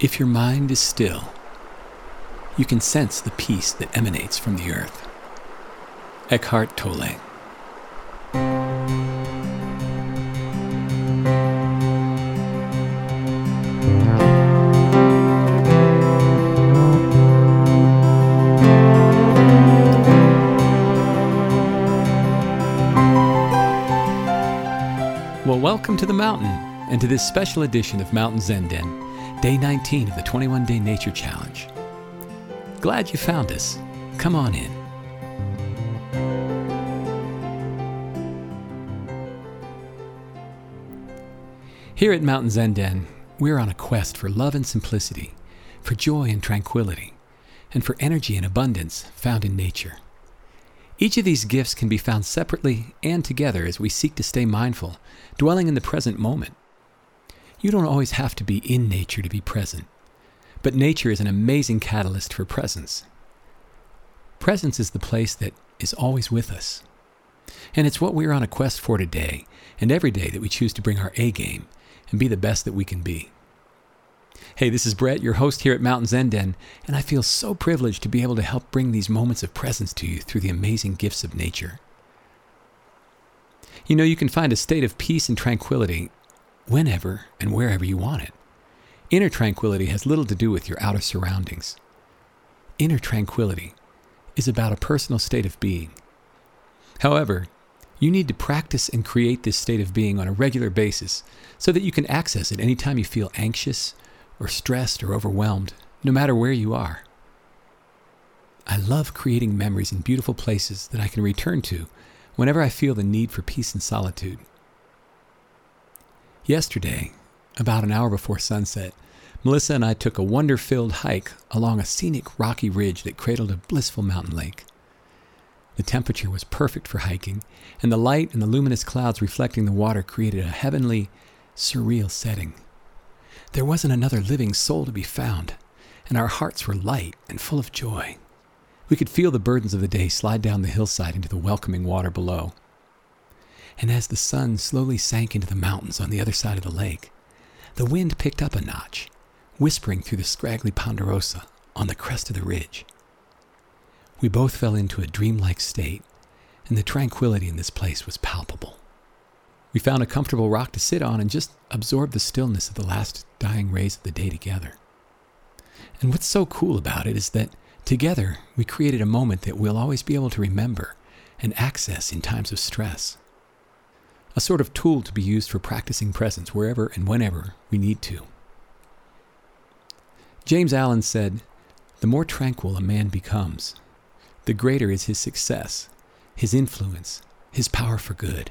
If your mind is still, you can sense the peace that emanates from the earth. Eckhart Tolle. Well, welcome to the mountain and to this special edition of Mountain Zen Den, day 19 of the 21 Day Nature Challenge. Glad you found us. Come on in. Here at Mountain Zen Den, we're on a quest for love and simplicity, for joy and tranquility, and for energy and abundance found in nature. Each of these gifts can be found separately and together as we seek to stay mindful, dwelling in the present moment. You don't always have to be in nature to be present, but nature is an amazing catalyst for presence. Presence is the place that is always with us. And it's what we're on a quest for today and every day that we choose to bring our A game and be the best that we can be. Hey, this is Brett, your host here at Mountain Zen Den, and I feel so privileged to be able to help bring these moments of presence to you through the amazing gifts of nature. You know, you can find a state of peace and tranquility whenever and wherever you want it. Inner tranquility has little to do with your outer surroundings. Inner tranquility is about a personal state of being. However, you need to practice and create this state of being on a regular basis so that you can access it anytime you feel anxious or stressed or overwhelmed, no matter where you are. I love creating memories in beautiful places that I can return to whenever I feel the need for peace and solitude. Yesterday, about an hour before sunset, Melissa and I took a wonder filled hike along a scenic rocky ridge that cradled a blissful mountain lake. The temperature was perfect for hiking, and the light and the luminous clouds reflecting the water created a heavenly, surreal setting. There wasn't another living soul to be found, and our hearts were light and full of joy. We could feel the burdens of the day slide down the hillside into the welcoming water below. And as the sun slowly sank into the mountains on the other side of the lake, the wind picked up a notch, whispering through the scraggly ponderosa on the crest of the ridge. We both fell into a dreamlike state, and the tranquility in this place was palpable. We found a comfortable rock to sit on and just absorb the stillness of the last dying rays of the day together. And what's so cool about it is that together we created a moment that we'll always be able to remember and access in times of stress. A sort of tool to be used for practicing presence wherever and whenever we need to. James Allen said, The more tranquil a man becomes, the greater is his success, his influence, his power for good.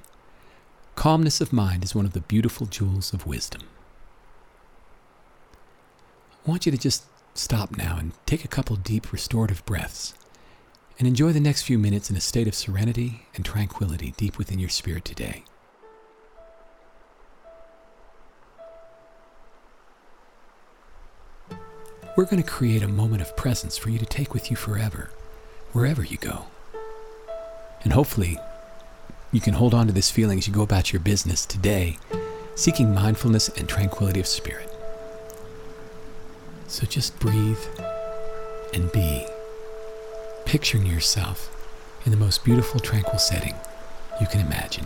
Calmness of mind is one of the beautiful jewels of wisdom. I want you to just stop now and take a couple deep restorative breaths and enjoy the next few minutes in a state of serenity and tranquility deep within your spirit today. We're going to create a moment of presence for you to take with you forever, wherever you go. And hopefully, you can hold on to this feeling as you go about your business today, seeking mindfulness and tranquility of spirit. So just breathe and be, picturing yourself in the most beautiful, tranquil setting you can imagine.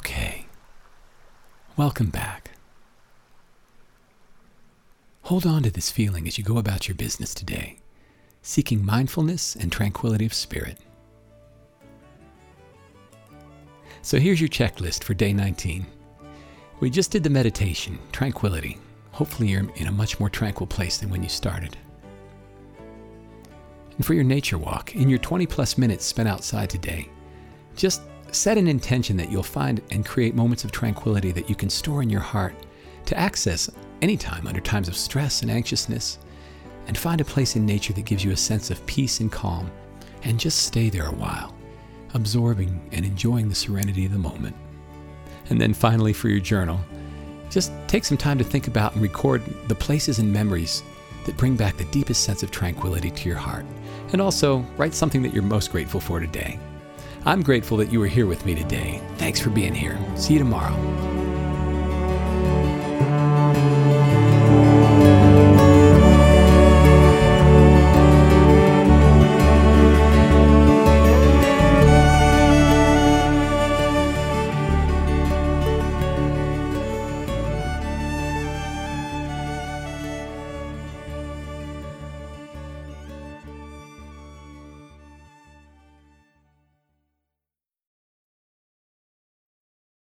Okay. Welcome back. Hold on to this feeling as you go about your business today, seeking mindfulness and tranquility of spirit. So here's your checklist for day 19. We just did the meditation, tranquility. Hopefully, you're in a much more tranquil place than when you started. And for your nature walk, in your 20 plus minutes spent outside today, just set an intention that you'll find and create moments of tranquility that you can store in your heart to access anytime under times of stress and anxiousness. And find a place in nature that gives you a sense of peace and calm, and just stay there a while, absorbing and enjoying the serenity of the moment. And then finally, for your journal, just take some time to think about and record the places and memories that bring back the deepest sense of tranquility to your heart. And also, write something that you're most grateful for today. I'm grateful that you were here with me today. Thanks for being here. See you tomorrow.